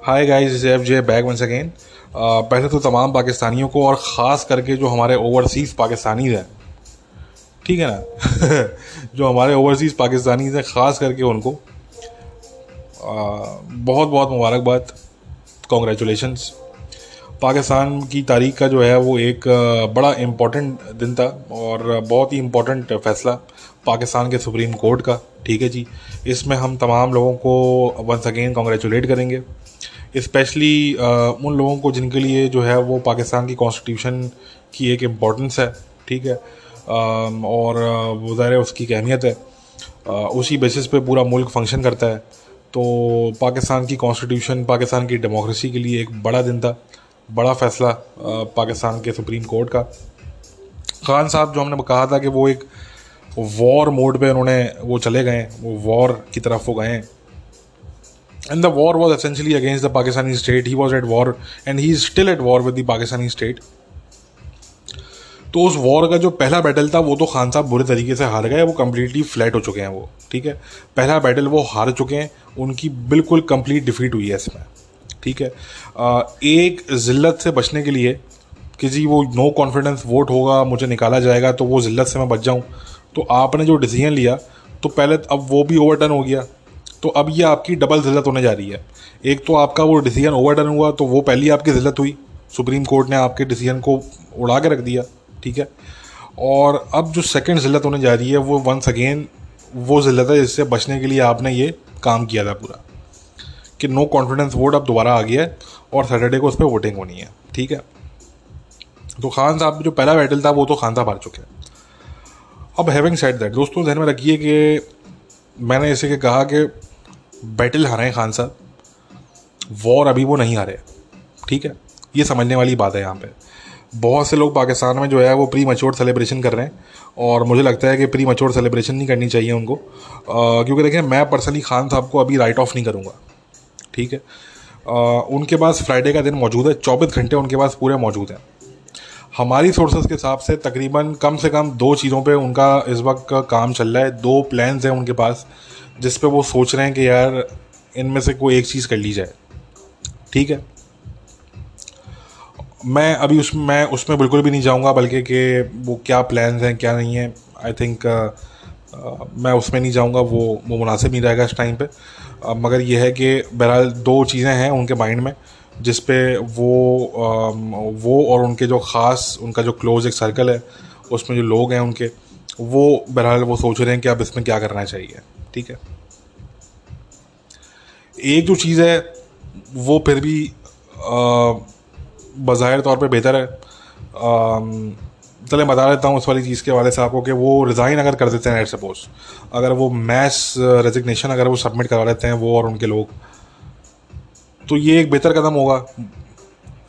Hi guys F J back once again पहले तो तमाम पाकिस्तानियों को और ख़ास करके जो हमारे ओवरसीज़ पाकिस्तानी हैं ठीक है ना? जो हमारे ओवरसीज़ पाकिस्तानी हैं ख़ास करके उनको uh, बहुत बहुत मुबारकबाद कॉन्ग्रेचुलेशंस पाकिस्तान की तारीख का जो है वो एक बड़ा इम्पोर्टेंट दिन था और बहुत ही इम्पोर्टेंट फैसला पाकिस्तान के सुप्रीम कोर्ट का ठीक है जी? इसमें हम तमाम लोगों को वंस अगेन कॉन्ग्रेचुलेट करेंगे। इस्पेशली uh, उन लोगों को जिनके लिए जो है वो पाकिस्तान की कॉन्स्टिट्यूशन की एक इम्पोर्टेंस है ठीक है? Um, और वो ज़ाहिर उसकी अहमियत है। Uh, उसी बेसिस पे पूरा मुल्क फ़ंक्शन करता है। तो पाकिस्तान की कॉन्स्टिट्यूशन पाकिस्तान की डेमोक्रेसी के लिए एक बड़ा दिन था बड़ा फैसला पाकिस्तान के सुप्रीम कोर्ट का। खान साहब जो हमने कहा था कि वो एक वॉर मोड पे उन्होंने वो चले गए वो वॉर की तरफ़ वो गए। And the war was essentially against the Pakistani state he was at war and he is still at war with the Pakistani state तो उस वॉर का जो पहला बैटल था, वो तो खान साहब बुरे तरीके से हार गए वो कम्प्लीटली फ्लैट हो चुके हैं वो, ठीक है? पहला बैटल वो हार चुके हैं। उनकी बिल्कुल कंप्लीट डिफीट हुई है इसमें, ठीक है? एक ज़िल्लत से बचने के लिए किसी वो नो कॉन्फिडेंस वोट होगा, मुझे निकाला जाएगा तो वो ज़िल्लत से मैं बच जाऊँ। तो आपने जो डिसीज़न लिया तो पहले अब वो भी ओवरटर्न हो गया। तो अब ये आपकी डबल ज़िल्लत होने जा रही है। एक तो आपका वो डिसीज़न ओवर ओवरटर्न हुआ तो वो पहली आपकी ज़िल्लत हुई। सुप्रीम कोर्ट ने आपके डिसीज़न को उड़ा के रख दिया, ठीक है? और अब जो सेकेंड ज़िल्लत होने जा रही है, वो वंस अगेन वो ज़िल्लत है जिससे बचने के लिए आपने ये काम किया था पूरा। कि नो कॉन्फिडेंस वोट अब दोबारा आ गया है और सैटरडे को उस पर वोटिंग होनी है, ठीक है? तो खान साहब, जो पहला बैटल था, वो तो खान साहब हार चुके हैं। अब हैविंग सेट दैट दोस्तों ध्यान में रखिए कि मैंने इसे के कहा कि बैटल हारे हैं खान साहब। वॉर अभी वो नहीं हारे। ठीक है? ये समझने वाली बात है यहाँ पे। बहुत से लोग पाकिस्तान में जो है वो प्री मच्योर सेलिब्रेशन कर रहे हैं और मुझे लगता है कि प्री मच्योर सेलिब्रेशन नहीं करनी चाहिए उनको। क्योंकि देखें मैं पर्सनली खान साहब को अभी राइट ऑफ़ नहीं करूँगा। ठीक है? आ, उनके पास फ्राइडे का दिन मौजूद है चौबीस घंटे उनके पास पूरे मौजूद हैं। हमारी सोर्सेज के हिसाब से तकरीबन कम से कम दो चीज़ों पे उनका इस वक्त काम चल रहा है दो प्लान्स हैं उनके पास। जिस पे वो सोच रहे हैं कि यार इनमें से कोई एक चीज़ कर ली जाए। ठीक है? मैं अभी उस मैं उसमें बिल्कुल भी नहीं जाऊँगा बल्कि कि वो क्या प्लान्स हैं क्या नहीं है आई थिंक Uh, मैं उसमें नहीं जाऊँगा वो वो मुनासिब नहीं रहेगा इस टाइम पे। मगर ये है कि बहरहाल दो चीज़ें हैं उनके माइंड में जिस पे वो uh, वो और उनके जो ख़ास उनका जो क्लोज एक सर्कल है उसमें जो लोग हैं उनके वो बहरहाल वो सोच रहे हैं कि अब इसमें क्या करना चाहिए। ठीक है। एक जो चीज़ है, वो फिर भी बाहिर तौर पे बेहतर है। चले बता देता हूँ उस वाली चीज़ के वाले से आपको कि वो रिज़ाइन अगर कर देते हैं एट सपोज़ अगर वो मैस रेजिग्नेशन अगर वो सबमिट करवा लेते हैं, वो और उनके लोग तो ये एक बेहतर कदम होगा।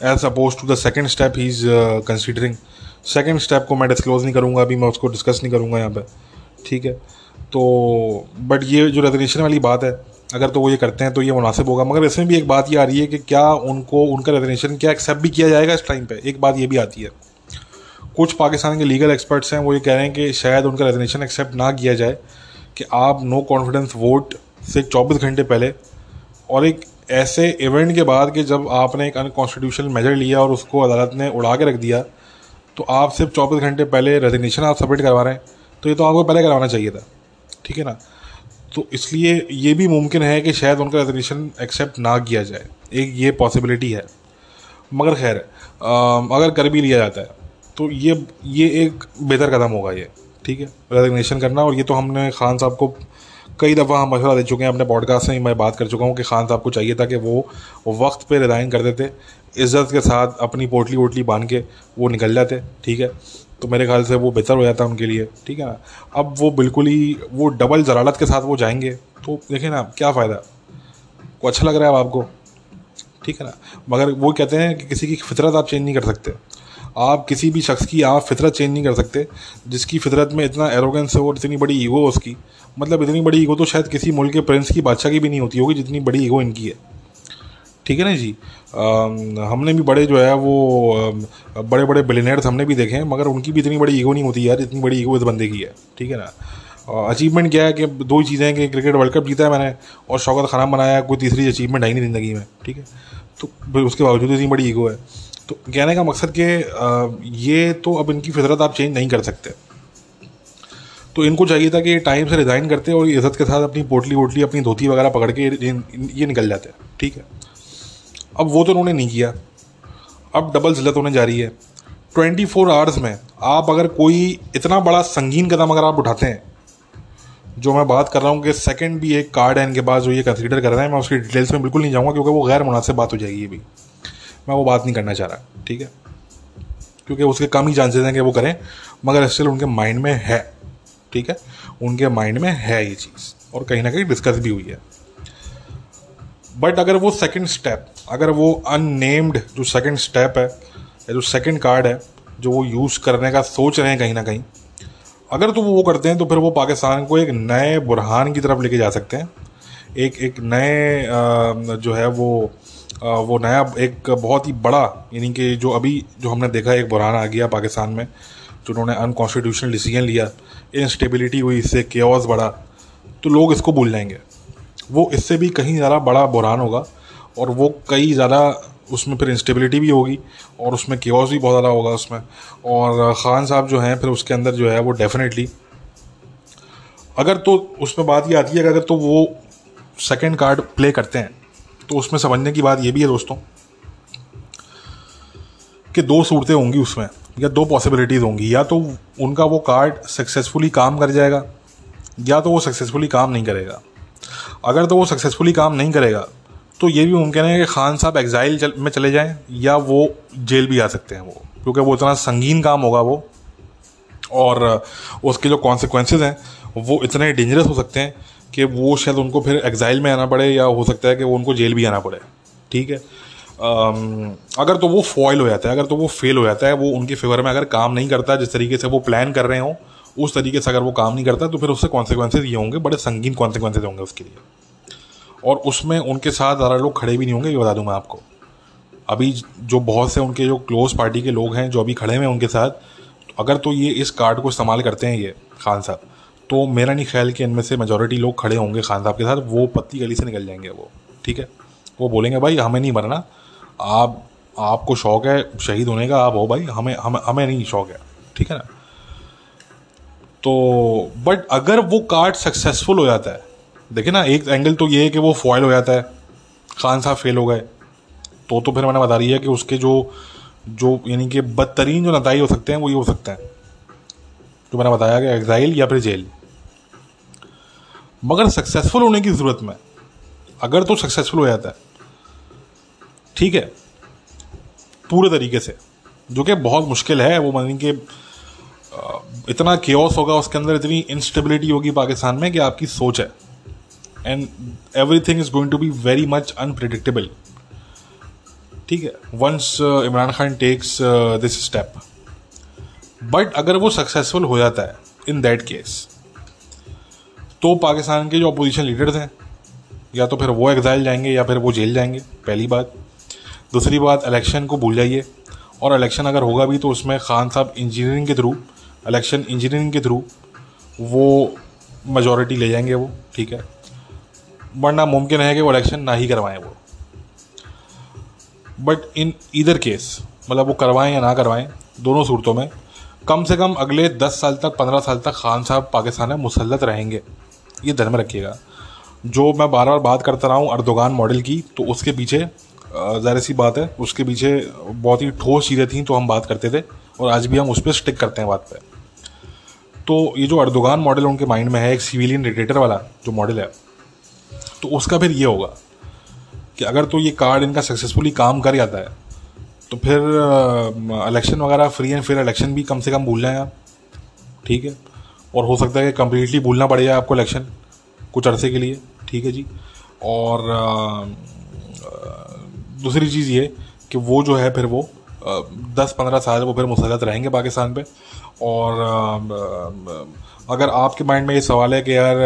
As opposed to the second step he is considering second step को मैं डिस्क्लोज नहीं करूँगा, अभी मैं उसको डिस्कस नहीं करूँगा यहाँ पर ठीक है? तो बट ये जो रेजिग्नेशन वाली बात है, अगर तो वो ये करते हैं तो ये मुनासिब होगा, मगर इसमें भी एक बात ये आ रही है कि क्या उनको, उनका रेजिग्नेशन क्या एक्सेप्ट भी किया जाएगा इस टाइम पे? एक बात ये भी आती है। कुछ पाकिस्तान के लीगल एक्सपर्ट्स हैं, वो ये कह रहे हैं कि शायद उनका रेजनेशन एक्सेप्ट ना किया जाए कि आप नो कॉन्फिडेंस वोट से चौबीस घंटे पहले और एक ऐसे इवेंट के बाद कि जब आपने एक अनकॉन्स्टिट्यूशनल मेजर लिया और उसको अदालत ने उड़ा के रख दिया तो आप सिर्फ़ चौबीस घंटे पहले रेजिग्नेशन आप सबमिट करवा रहे हैं तो ये तो आपको पहले करवाना चाहिए था। ठीक है ना? तो इसलिए ये भी मुमकिन है कि शायद उनका रेजिग्नेशन एक्सेप्ट ना किया जाए। एक ये पॉसिबिलिटी है। मगर खैर अगर कर भी लिया जाता है तो ये ये एक बेहतर कदम होगा ये, ठीक है? रेजिग्नेशन करना, और ये तो हमने खान साहब को कई दफ़ा हम मशवरा दे चुके हैं, अपने पॉडकास्ट में मैं बात कर चुका हूँ कि खान साहब को चाहिए था कि वो वक्त पे रिज़ाइन कर देते, इज़्ज़त के साथ अपनी पोटली वोटली बाँध के वो निकल जाते, ठीक है? तो मेरे ख्याल से वो बेहतर हो जाता है उनके लिए, ठीक है ना? अब वो बिल्कुल ही, वो डबल जलालत के साथ वो जाएँगे तो देखें ना, क्या फ़ायदा? को अच्छा लग रहा है अब आपको, ठीक है ना? मगर वो कहते हैं कि किसी की फितरत आप चेंज नहीं कर सकते। आप किसी भी शख्स की आप फितरत चेंज नहीं कर सकते, जिसकी फितरत में इतना एरोगेंस है और इतनी बड़ी ईगो उसकी। मतलब इतनी बड़ी ईगो तो शायद किसी मुल्क के प्रिंस की बादशाह की भी नहीं होती होगी, जितनी बड़ी ईगो इनकी है। ठीक है ना जी? आ, हमने भी बड़े जो है वो बड़े बड़े बिलीनियर्स हमने भी देखे हैं मगर उनकी भी इतनी बड़ी ईगो नहीं होती यार इतनी बड़ी ईगो इस बंदे की है ठीक है ना? अचीवमेंट क्या है कि दो ही चीज़ें हैं कि क्रिकेट वर्ल्ड कप जीता है मैंने और शौकत खाना बनाया कोई तीसरी अचीवमेंट आई नहीं ज़िंदगी में ठीक है? तो उसके बावजूद इतनी बड़ी ईगो है। तो कहने का मकसद कि ये तो अब इनकी फितरत आप चेंज नहीं कर सकते। तो इनको चाहिए था कि टाइम से रिज़ाइन करते और इज़्ज़त के साथ अपनी पोटली वोटली अपनी धोती वगैरह पकड़ के ये निकल जाते हैं ठीक है? अब वो तो उन्होंने नहीं किया। अब डबल जिलत होने जा रही है। ट्वेंटी फोर आवर्स में आप अगर कोई इतना बड़ा संगीन कदम अगर आप उठाते हैं, जो मैं बात कर रहा हूँ कि सेकंड भी एक कार्ड है, इनके पास जो ये कंसिडर कर रहे हैं, मैं उसकी डिटेल्स में बिल्कुल नहीं जाऊँगा, क्योंकि वो गैर मुनासिब बात हो जाएगी ये भी मैं वो बात नहीं करना चाह रहा, ठीक है? क्योंकि उसके कम ही चांसेस हैं कि वो करें, मगर स्टिल उनके माइंड में है, ठीक है? उनके माइंड में है ये चीज़, और कहीं ना कहीं डिस्कस भी हुई है। बट अगर वो सेकंड स्टेप अगर वो अननेम्ड जो सेकंड स्टेप है, या जो सेकंड कार्ड है, जो वो यूज़ करने का सोच रहे हैं कहीं ना कहीं, अगर तो वो करते हैं तो फिर वो पाकिस्तान को एक नए बुरहान की तरफ़ लेके जा सकते हैं। एक एक नए जो है वो वो नया, एक बहुत ही बड़ा, यानी कि जो अभी जो हमने देखा एक बुरहान आ गया पाकिस्तान में जो उन्होंने अनकॉन्स्टिट्यूशनल डिसीज़न लिया इंस्टेबिलिटी हुई, इससे केओस बढ़ा तो लोग इसको भूल जाएँगे। वो इससे भी कहीं ज़्यादा बड़ा बुरहान होगा और वो कई ज़्यादा उसमें फिर इंस्टेबिलिटी भी होगी और उसमें केओस भी बहुत ज़्यादा होगा उसमें। और ख़ान साहब जो हैं, फिर उसके अंदर जो है वो डेफिनेटली अगर तो उसमें बात ये आती है कि अगर तो वो सेकेंड कार्ड प्ले करते हैं तो उसमें समझने की बात ये भी है दोस्तों कि दो सूरतें होंगी उसमें, या दो पॉसिबिलिटीज़ होंगी। या तो उनका वो कार्ड सक्सेसफुली काम कर जाएगा, या तो वो सक्सेसफुली काम नहीं करेगा। अगर तो वो सक्सेसफुली काम नहीं करेगा तो ये भी मुमकिन है कि खान साहब एग्ज़ाइल में चले जाएँ, या वो जेल भी आ सकते हैं वो, क्योंकि वो इतना संगीन काम होगा वो, और उसके जो कॉन्सिक्वेंसेज हैं, वो इतने डेंजरस हो सकते हैं कि वो शायद उनको फिर एग्ज़ाइल में आना पड़े, या हो सकता है कि वो उनको जेल भी आना पड़े, ठीक है? अगर तो वो फॉइल हो जाता है, अगर तो वो फेल हो जाता है, वो उनके फेवर में अगर काम नहीं करता, जिस तरीके से वो प्लान कर रहे हो उस तरीके से अगर वो काम नहीं करता तो फिर उससे कॉन्सिक्वेंसेज ये होंगे, बड़े संगीन कॉन्सिक्वेंसेज होंगे उसके लिए। और उसमें उनके साथ ज़्यादा लोग खड़े भी नहीं होंगे, ये बता दूँ मैं आपको। अभी जो बहुत से उनके जो क्लोज पार्टी के लोग हैं, जो अभी खड़े हुए हैं उनके साथ तो अगर तो ये इस कार्ड को इस्तेमाल करते हैं ये, खान साहब तो मेरा नहीं ख्याल कि इनमें से मेजोरिटी लोग खड़े होंगे खान साहब के साथ, वो पत्ती गली से निकल जाएँगे वो, ठीक है? वो बोलेंगे, भाई, हमें नहीं मरना, आप, आपको शौक है शहीद होने का, आप हो भाई, हमें हमें हमें नहीं शौक है, ठीक है ना? तो बट अगर वो कार्ड सक्सेसफुल हो जाता है, देखिए ना, एक एंगल तो ये है कि वो फॉयल हो जाता है, खान साहब फेल हो गए तो तो फिर मैंने बता रही है कि उसके जो जो यानी कि बदतरीन जो नतज हो सकते हैं, वो ये हो सकते हैं। जो मैंने बताया कि एग्जाइल या फिर जेल मगर सक्सेसफुल होने की ज़रूरत में, अगर तो सक्सेसफुल हो जाता है, ठीक है, पूरे तरीके से, जो कि बहुत मुश्किल है, वो मान के इतना केओस होगा, उसके अंदर इतनी इंस्टेबिलिटी होगी पाकिस्तान में कि आपकी सोच है। And everything is going to be very much unpredictable ठीक है? Once Imran Khan takes this step but अगर वो सक्सेसफुल हो जाता है इन दैट केस तो पाकिस्तान के जो अपोजिशन लीडर्स हैं, या तो फिर वो एग्जाइल जाएँगे, या फिर वो जेल जाएँगे, पहली बात। दूसरी बात इलेक्शन को भूल जाइए। और इलेक्शन अगर होगा भी तो उसमें खान साहब इंजीनियरिंग के थ्रू इलेक्शन इंजीनियरिंग के थ्रू वो मेजोरिटी ले जाएँगे वो, ठीक है? वरना मुमकिन है कि वो इलेक्शन ना ही करवाएँ वो। बट इन ईदर केस मतलब वो करवाएँ या ना करवाएँ, दोनों सूरतों में, कम से कम अगले दस साल तक, पंद्रह साल तक खान साहब पाकिस्तान में मुसलत रहेंगे। ये ध्यान में रखिएगा। जो मैं बार बार बात करता रहा हूँ अर्दोगान मॉडल की तो उसके पीछे ज़ाहिर सी बात है, उसके पीछे बहुत ही ठोस चीज़ें थी तो हम बात करते थे, और आज भी हम उस पर स्टिक करते हैं बात पे। तो ये जो अर्दोगान मॉडल उनके माइंड में है एक सिविलियन डिक्टेटर वाला जो मॉडल है तो उसका फिर ये होगा कि अगर तो ये कार्ड इनका सक्सेसफुली काम कर जाता है तो फिर इलेक्शन वगैरह फ्री एंड फिर इलेक्शन भी कम से कम भूल जाए आप, ठीक है? और हो सकता है कि कम्प्लीटली भूलना पड़ेगा आपको इलेक्शन कुछ अरसे के लिए, ठीक है जी? और दूसरी चीज़ ये कि वो जो है फिर वो दस पंद्रह साल वो फिर मुसलत रहेंगे पाकिस्तान पे और अगर आपके माइंड में ये सवाल है कि यार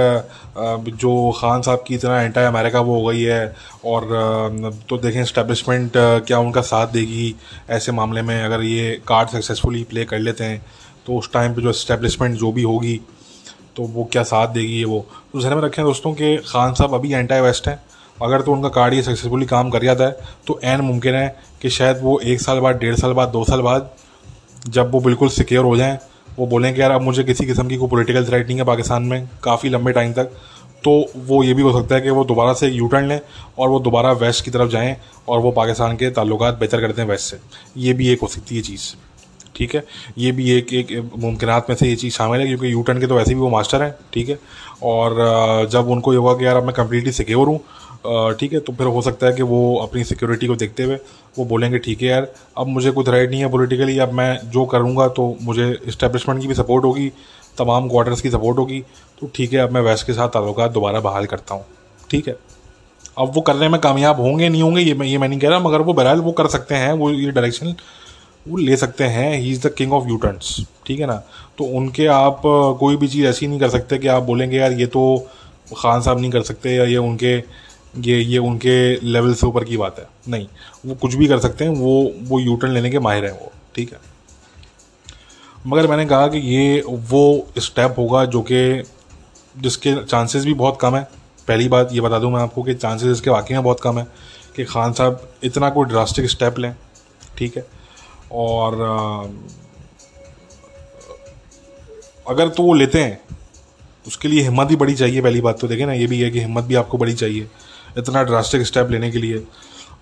जो खान साहब की इतना एंटी अमेरिका वो हो गई है, और तो देखें इस्टेब्लिशमेंट क्या उनका साथ देगी ऐसे मामले में, अगर ये कार्ड सक्सेसफुली प्ले कर लेते हैं तो उस टाइम पे जो इस्टेब्लिशमेंट जो भी होगी तो वो क्या साथ देगी ये वो। तो जहन में रखें दोस्तों कि खान साहब अभी एंटी वेस्ट हैं। अगर तो उनका कार्ड ये सक्सेसफुली काम कर जाता है तो एन मुमकिन है कि शायद वो एक साल बाद, डेढ़ साल बाद, दो साल बाद जब वो बिल्कुल सिक्योर हो जाएँ, वो बोलें कि यार अब मुझे किसी किस्म की कोई पोलिटिकल थ्रेट नहीं है पाकिस्तान में, काफ़ी लंबे टाइम तक। तो वो ये भी हो सकता है कि वो दोबारा से यू टर्न लें और वो दोबारा वेस्ट की तरफ़ जाएँ और वो पाकिस्तान के ताल्लुक बेहतर करते हैं वेस्ट से। ये भी एक हो सकती है चीज़। ठीक है? ये भी एक एक मुमकिन में से ये चीज़ शामिल है क्योंकि यू टर्न के तो वैसे भी वो मास्टर हैं। ठीक है? और जब उनको ये होगा कि यार अब मैं कम्प्लीटली सिक्योर हूँ ठीक है तो फिर हो सकता है कि वो अपनी सिक्योरिटी को देखते हुए वो बोलेंगे, ठीक है यार, अब मुझे कुछ राइट नहीं है पोलिटिकली अब मैं जो करूँगा तो मुझे इस्टेब्लिशमेंट की भी सपोर्ट होगी, तमाम क्वार्टर्स की सपोर्ट होगी तो ठीक है, अब मैं वेस्ट के साथ ताल्लुक दोबारा बहाल करता हूँ। ठीक है? अब वो करने में कामयाब होंगे, नहीं होंगे, ये मैं ये मैं नहीं कह रहा, मगर वो बहरहाल वो कर सकते हैं, वो ये डायरेक्शन वो ले सकते हैं। He is the king of U turns ठीक है ना? तो उनके आप, कोई भी चीज़ ऐसी नहीं कर सकते कि आप बोलेंगे, यार, ये तो खान साहब नहीं कर सकते या ये उनके ये ये उनके लेवल से ऊपर की बात है। नहीं, वो कुछ भी कर सकते हैं, वो वो यू टर्न लेने के माहिर हैं वो, ठीक है। मगर मैंने कहा कि ये वो स्टेप होगा जो कि, जिसके चांसेस भी बहुत कम है। पहली बात ये बता दूँ मैं आपको कि चांसेस इसके वाकई में बहुत कम है कि खान साहब इतना कोई ड्रास्टिक स्टेप लें, ठीक है। और अगर तो वो लेते हैं, उसके लिए हिम्मत भी बड़ी चाहिए, पहली बात तो देखें ना, ये भी है कि हिम्मत भी आपको बड़ी चाहिए। इतना ड्रास्टिक स्टेप लेने के लिए।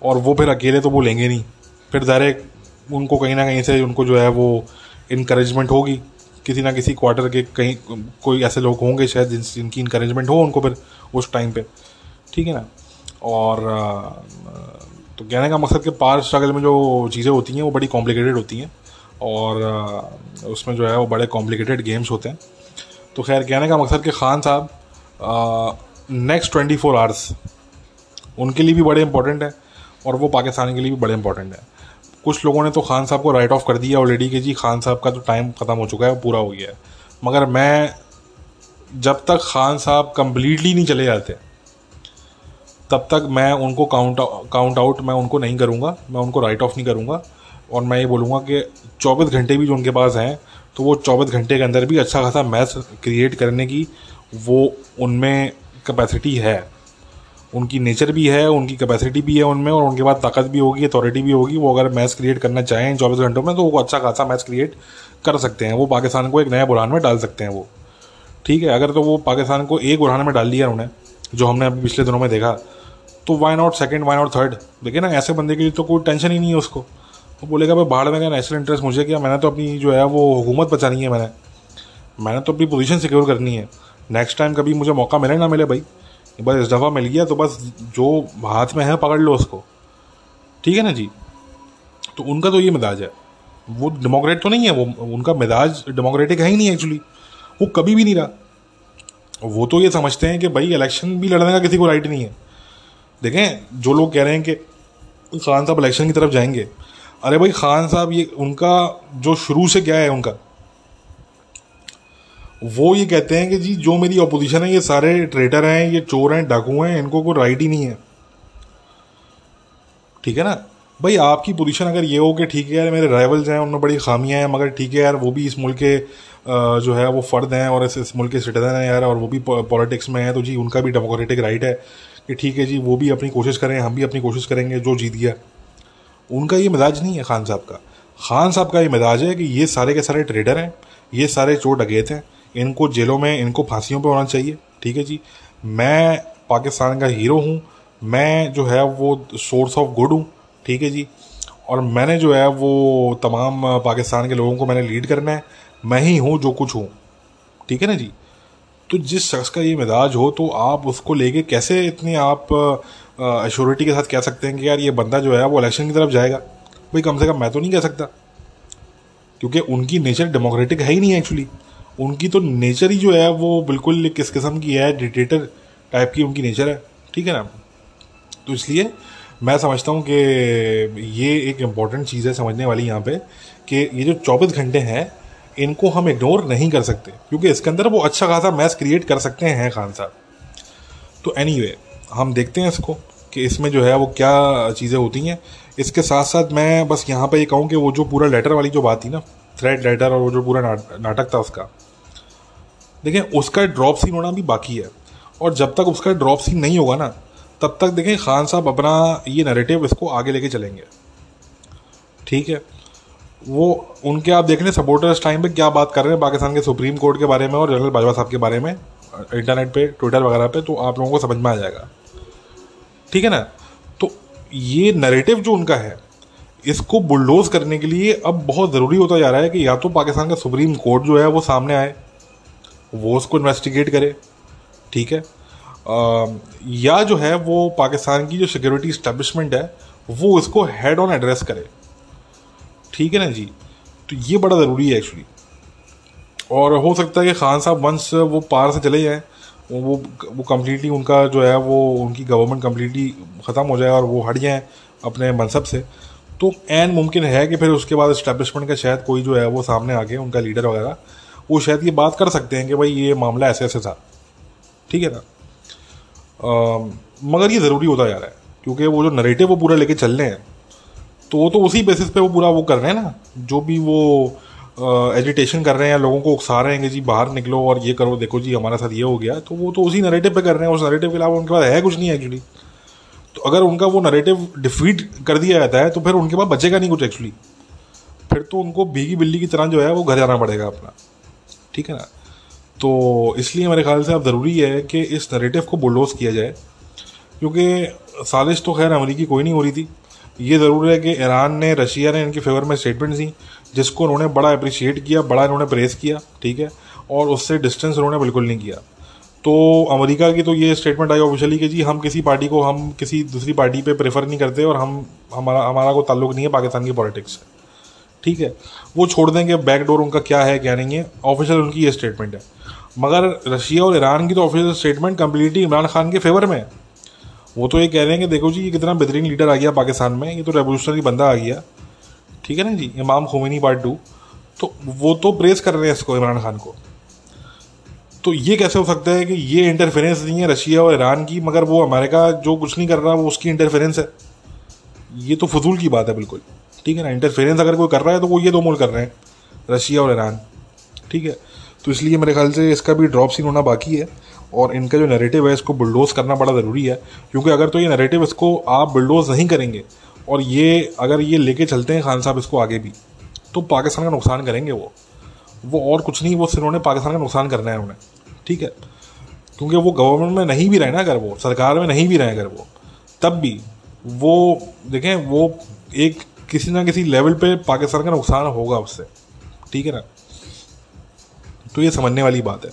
और वो फिर अकेले तो वो लेंगे नहीं। फिर डायरेक्ट उनको कहीं ना कहीं से उनको जो है वो इनक्रेजमेंट होगी। किसी ना किसी क्वार्टर के कहीं कोई ऐसे लोग होंगे शायद जिन, जिनकी इनक्रेजमेंट हो उनको फिर उस टाइम पे। ठीक है ना? और तो कहने का मकसद कि पार स्ट्रगल में जो चीज़ें होती हैं वो बड़ी कॉम्प्लिकेटेड होती हैं। और उसमें जो है वो बड़े कॉम्प्लिकेटेड गेम्स होते हैं। तो खैर, कहने का मकसद कि खान साहब नेक्स्ट ट्वेंटी फोर आवर्स उनके लिए भी बड़े इंपॉर्टेंट है और वो पाकिस्तान के लिए भी बड़े इंपॉर्टेंट है। कुछ लोगों ने तो खान साहब को राइट ऑफ़ कर दिया ऑलरेडी कि जी खान साहब का तो टाइम ख़त्म हो चुका है पूरा हो गया है। मगर मैं जब तक खान साहब कम्प्लीटली नहीं चले जाते, तब तक मैं उनको काउंट काउंट आउट मैं उनको नहीं करूँगा, मैं उनको राइट ऑफ़ नहीं करूँगा। और मैं ये बोलूँगा कि चौबीस घंटे भी जो उनके पास हैं तो वो चौबीस घंटे के अंदर भी अच्छा खासा मैच क्रिएट करने की वो उनमें कैपेसिटी है। उनकी नेचर भी है, उनकी कैपेसिटी भी है उनमें, और उनके बाद ताकत भी होगी अथॉरिटी भी होगी। वो अगर मैच क्रिएट करना चाहें चौबीस घंटों में तो वो अच्छा खासा मैच क्रिएट कर सकते हैं। वो पाकिस्तान को एक नया बुरहान में डाल सकते हैं वो। ठीक है, अगर तो वो पाकिस्तान को एक बुरहान में डाल दिया उन्होंने, जो हमने अभी पिछले दिनों में देखा तो why not second why not third देखिए ना, ऐसे बंदे के लिए तो कोई टेंशन ही नहीं है उसको। वो बोलेगा, भाई बाहर में क्या नेशनल इंटरेस्ट मुझे क्या? मैंने तो अपनी जो है, वो हुकूमत बचानी है मैंने। मैंने तो अपनी पोजीशन सिक्योर करनी है। नेक्स्ट टाइम कभी मुझे मौका मिले ना मिले भाई बस इस दफ़ा मिल गया तो बस जो हाथ में है पकड़ लो उसको। ठीक है ना जी? तो उनका तो ये मिजाज है। वो डेमोक्रेट तो नहीं है, वो उनका मिजाज डेमोक्रेटिक है ही नहीं एक्चुअली वो कभी भी नहीं रहा। वो तो ये समझते हैं कि भाई इलेक्शन भी लड़ने का किसी को राइट नहीं है। देखें, जो लोग कह रहे हैं कि खान साहब इलेक्शन की तरफ़ जाएँगे। अरे भाई खान साहब ये उनका जो शुरू से क्या है उनका? वो ये कहते हैं कि जी जो मेरी अपोजिशन है ये सारे ट्रेटर हैं ये चोर हैं डाकू हैं इनको कोई राइट ही नहीं है। ठीक है ना? भाई आपकी पोजीशन अगर ये हो कि ठीक है यार मेरे राइवल्स हैं उनमें बड़ी खामियाँ हैं मगर ठीक है यार वो भी इस मुल्क के जो है वो फ़र्द हैं और इस, मुल्क के सिटीजन हैं यार और वो भी पॉलिटिक्स में हैं तो जी उनका भी डेमोक्रेटिक राइट है कि ठीक है जी वो भी अपनी कोशिश करें हम भी अपनी कोशिश करेंगे जो जीत गया उनका ये मिजाज नहीं है खान साहब का। खान साहब का ये मिजाज है कि ये सारे के सारे ट्रेडर हैं ये सारे चोर डगेत हैं इनको जेलों में, इनको फांसियों पर होना चाहिए। ठीक है जी? मैं पाकिस्तान का हीरो हूँ। मैं जो है वो सोर्स ऑफ़ गुड हूँ। ठीक है जी? और मैंने जो है वो तमाम पाकिस्तान के लोगों को मैंने लीड करना है। मैं ही हूँ जो कुछ हूँ। ठीक है ना जी? तो जिस शख्स का ये मिजाज हो तो आप उसको लेके कैसे इतनी आप एश्योरिटी के साथ कह सकते हैं कि यार ये बंदा जो है वो इलेक्शन की तरफ़ जाएगा? भाई कम से कम मैं तो नहीं कह सकता। क्योंकि उनकी नेचर डेमोक्रेटिक है ही नहीं एक्चुअली उनकी तो नेचर ही जो है वो बिल्कुल किस किस्म की है डिटेटर टाइप की उनकी नेचर है ठीक है ना? तो इसलिए मैं समझता हूँ कि ये एक इंपॉर्टेंट चीज़ है समझने वाली यहाँ पे कि ये जो चौबीस घंटे हैं इनको हम इग्नोर नहीं कर सकते क्योंकि इसके अंदर वो अच्छा खासा मैच क्रिएट कर सकते हैं खान साहब। तो एनी anyway, हम देखते हैं इसको कि इसमें जो है वो क्या चीज़ें होती हैं। इसके साथ साथ मैं बस यहाँ पर ये कहूँ कि वो जो पूरा लेटर वाली जो बात थी ना थ्रेड लेटर और वो जो पूरा नाटक था उसका देखें, उसका ड्रॉप सीन होना भी बाकी है। और जब तक उसका ड्रॉप सीन नहीं होगा ना, तब तक देखें, खान साहब अपना ये नरेटिव इसको आगे लेके चलेंगे। ठीक है? वो, उनके आप देख लें सपोर्टर्स टाइम पे क्या बात कर रहे हैं पाकिस्तान के सुप्रीम कोर्ट के बारे में और जनरल बाजवा साहब के बारे में इंटरनेट पे ट्विटर वगैरह पे तो आप लोगों को समझ में आ जाएगा। ठीक है ना? तो ये नरेटिव जो उनका है, इसको बुलडोज करने के लिए अब बहुत ज़रूरी होता जा रहा है कि या तो पाकिस्तान का सुप्रीम कोर्ट जो है, वो सामने आए। वो उसको इन्वेस्टिगेट करे ठीक है? आ, या जो है वो पाकिस्तान की जो सिक्योरिटी इस्टेब्लिशमेंट है वो इसको हेड ऑन एड्रेस करे। ठीक है ना जी? तो ये बड़ा ज़रूरी है एक्चुअली और हो सकता है कि खान साहब वंस वो पार से चले जाएँ वो वो कम्प्लीटली उनका जो है वो उनकी गवर्नमेंट कम्प्लीटली ख़त्म हो जाए और वो हट जाएँ अपने मनसब से। तो एन मुमकिन है कि फिर उसके बाद इस्टेब्लिशमेंट का शायद कोई जो है वो सामने आके उनका लीडर वगैरह वो शायद ये बात कर सकते हैं कि भाई ये मामला ऐसे ऐसे था। ठीक है ना? आ, मगर ये ज़रूरी होता जा रहा है क्योंकि वो जो नरेटिव वो पूरा लेके चल रहे हैं तो वो तो उसी बेसिस पे वो पूरा वो कर रहे हैं ना। जो भी वो एजिटेशन कर रहे हैं लोगों को उकसा रहे हैं कि जी बाहर निकलो और ये करो देखो जी हमारे साथ ये हो गया तो वो तो उसी नरेटिव पे कर रहे हैं। उस नरेटिव के अलावा उनके पास है कुछ नहीं एक्चुअली तो अगर उनका वो नरेटिव डिफीट कर दिया जाता है तो फिर उनके पास बचेगा नहीं कुछ एक्चुअली फिर तो उनको भीगी बिल्ली की तरह जो है वो घर जाना पड़ेगा अपना। ठीक है ना? तो इसलिए मेरे ख्याल से अब ज़रूरी है कि इस नरेटिव को बुलडोज किया जाए, क्योंकि साजिश तो खैर अमरीकी कोई नहीं हो रही थी। ये ज़रूर है कि ईरान ने रशिया ने इनके फेवर में स्टेटमेंट दी, जिसको उन्होंने बड़ा अप्रिशिएट किया, बड़ा इन्होंने प्रेस किया, ठीक है? और उससे डिस्टेंस उन्होंने बिल्कुल नहीं किया। तो अमेरिका की तो ये स्टेटमेंट आई ऑफिशियली कि जी, हम किसी पार्टी को, हम किसी दूसरी पार्टी पे प्रेफर नहीं करते और हम, हमारा हमारा कोई ताल्लुक नहीं है पाकिस्तान की पॉलिटिक्स से। ठीक है? वो छोड़ देंगे बैकडोर उनका क्या है, क्या नहीं है? ऑफिशियल उनकी ये स्टेटमेंट है। मगर रशिया और ईरान की तो official statement completely Imran Khan के फेवर में है। वो तो ये कह रहे हैं कि देखो जी, ये कितना बेहतरीन लीडर आ गया पाकिस्तान में, ये तो रेवोल्यूशनरी बंदा आ गया। ठीक है ना जी? इमाम खोमिनी पार्ट टू तो वो तो प्रेस कर रहे हैं इसको, इमरान खान को। तो ये कैसे हो सकता है कि ये इंटरफेरेंस नहीं है रशिया और ईरान की, मगर वो अमेरिका जो कुछ नहीं कर रहा, वो उसकी इंटरफेरेंस है। ये तो फजूल की बात है बिल्कुल। ठीक है ना? इंटरफेरेंस अगर कोई कर रहा है तो वो ये दो मोल कर रहे हैं, रशिया और ईरान। ठीक है? तो इसलिए मेरे ख्याल से इसका भी ड्रॉप सीन होना बाकी है और इनका जो नैरेटिव है इसको बुलडोज करना बड़ा ज़रूरी है, क्योंकि अगर तो ये नैरेटिव इसको आप बुलडोज नहीं करेंगे और ये, अगर ये लेके चलते हैं खान साहब इसको आगे भी तो पाकिस्तान का नुकसान करेंगे वो। वो और कुछ नहीं, वो सिर्फ़ उन्होंने पाकिस्तान का नुकसान करना है उन्हें। ठीक है? क्योंकि वो गवर्नमेंट में नहीं भी रहे ना अगर वो, सरकार में नहीं भी रहे अगर वो, तब भी वो, देखें, वो एक किसी ना किसी लेवल पे पाकिस्तान का नुकसान होगा उससे। ठीक है ना? तो ये समझने वाली बात है।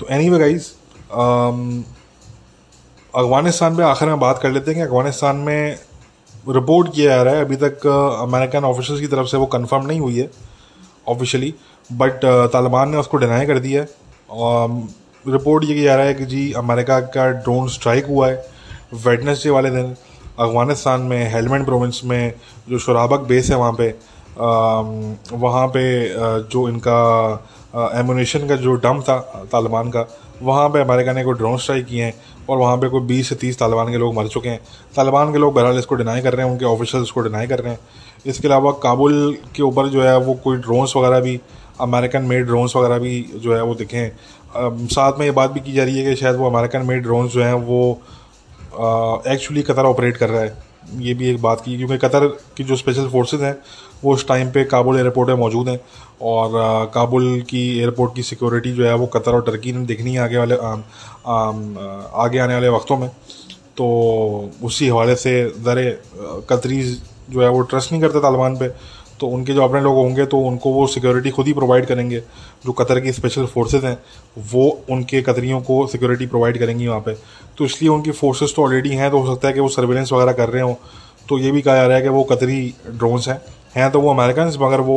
तो एनी वे गाइज़ अफ़गानिस्तान पे आखिर में बात कर लेते हैं कि अफ़गानिस्तान में रिपोर्ट किया जा रहा है। अभी तक अमेरिकन ऑफिसर्स की तरफ़ से वो कंफर्म नहीं हुई है ऑफिशियली बट तालिबान ने उसको डिनाई कर दिया है। रिपोर्ट ये किया जा रहा है कि जी अमेरिका का ड्रोन स्ट्राइक हुआ है वेडनेसडे वाले दिन। अफ़गानिस्तान में, हेलमेंट प्रोविंस में, जो शराबक बेस है वहाँ पे वहाँ पे जो इनका एमुनेशन का जो डम था, तालिबान का, वहाँ पे अमेरिका ने कोई ड्रोन स्ट्राइक किए हैं और वहाँ पे कोई बीस से तीस तालिबान के लोग मर चुके हैं। तालिबान के लोग बहरहाल इसको डिनाई कर रहे हैं, उनके ऑफिशल्स इसको डिनाई कर रहे हैं। इसके अलावा काबुल के ऊपर जो है, वो कोई ड्रोन्स वगैरह भी अमेरिकन मेड ड्रोन्स वगैरह भी जो है, वो दिखें साथ में ये बात भी की जा रही है कि शायद वो अमेरिकन मेड ड्रोन्स जो हैं, वो एक्चुअली कतर ऑपरेट कर रहा है। ये भी एक बात की क्योंकि कतर की जो स्पेशल फोर्सेज हैं वो उस टाइम पे काबुल एयरपोर्ट में मौजूद हैं और आ, काबुल की एयरपोर्ट की सिक्योरिटी जो है वो कतर और टर्की ने देखनी है आगे वाले आ, आ, आगे आने वाले वक्तों में। तो उसी हवाले से ज़रे कतरीज जो है वो ट्रस्ट नहीं करते तालिबान पे। तो उनके जो अपने लोग होंगे तो उनको वो सिक्योरिटी खुद ही प्रोवाइड करेंगे। जो कतर की स्पेशल फोर्सेज हैं वो उनके कतरियों को सिक्योरिटी प्रोवाइड करेंगी वहाँ पे। तो इसलिए उनकी फोर्सेस तो ऑलरेडी हैं तो हो सकता है कि वो सर्वेलेंस वगैरह कर रहे हों। तो ये भी कहा जा रहा है कि वो कतरी ड्रोन्स हैं। हैं तो वो अमेरिकन मगर वो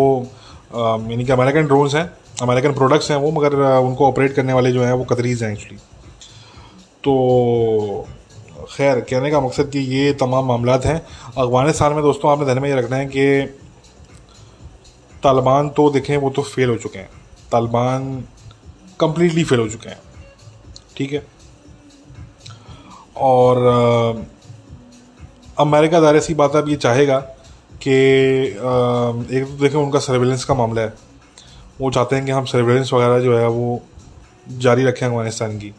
यानी कि अमेरिकन ड्रोन्स हैं अमेरिकन प्रोडक्ट्स हैं वो, मगर उनको ऑपरेट करने वाले जो हैं वो कतरीज हैं एक्चुअली तो खैर, कहने का मकसद कि ये तमाम मामला हैं। अफ़गानिस्तान में दोस्तों आपने ध्यान में ये रखना है कि तालिबान तो देखें, वो तो फेल हो चुके हैं। तालिबान कम्प्लीटली फेल हो चुके हैं। ठीक है? और अमेरिका ज़ाहिर सी बात अब ये चाहेगा कि एक तो देखें उनका सर्वेलेंस का मामला है। वो चाहते हैं कि हम सर्वेलेंस वगैरह जो है, वो जारी रखें अफ़गानिस्तान की।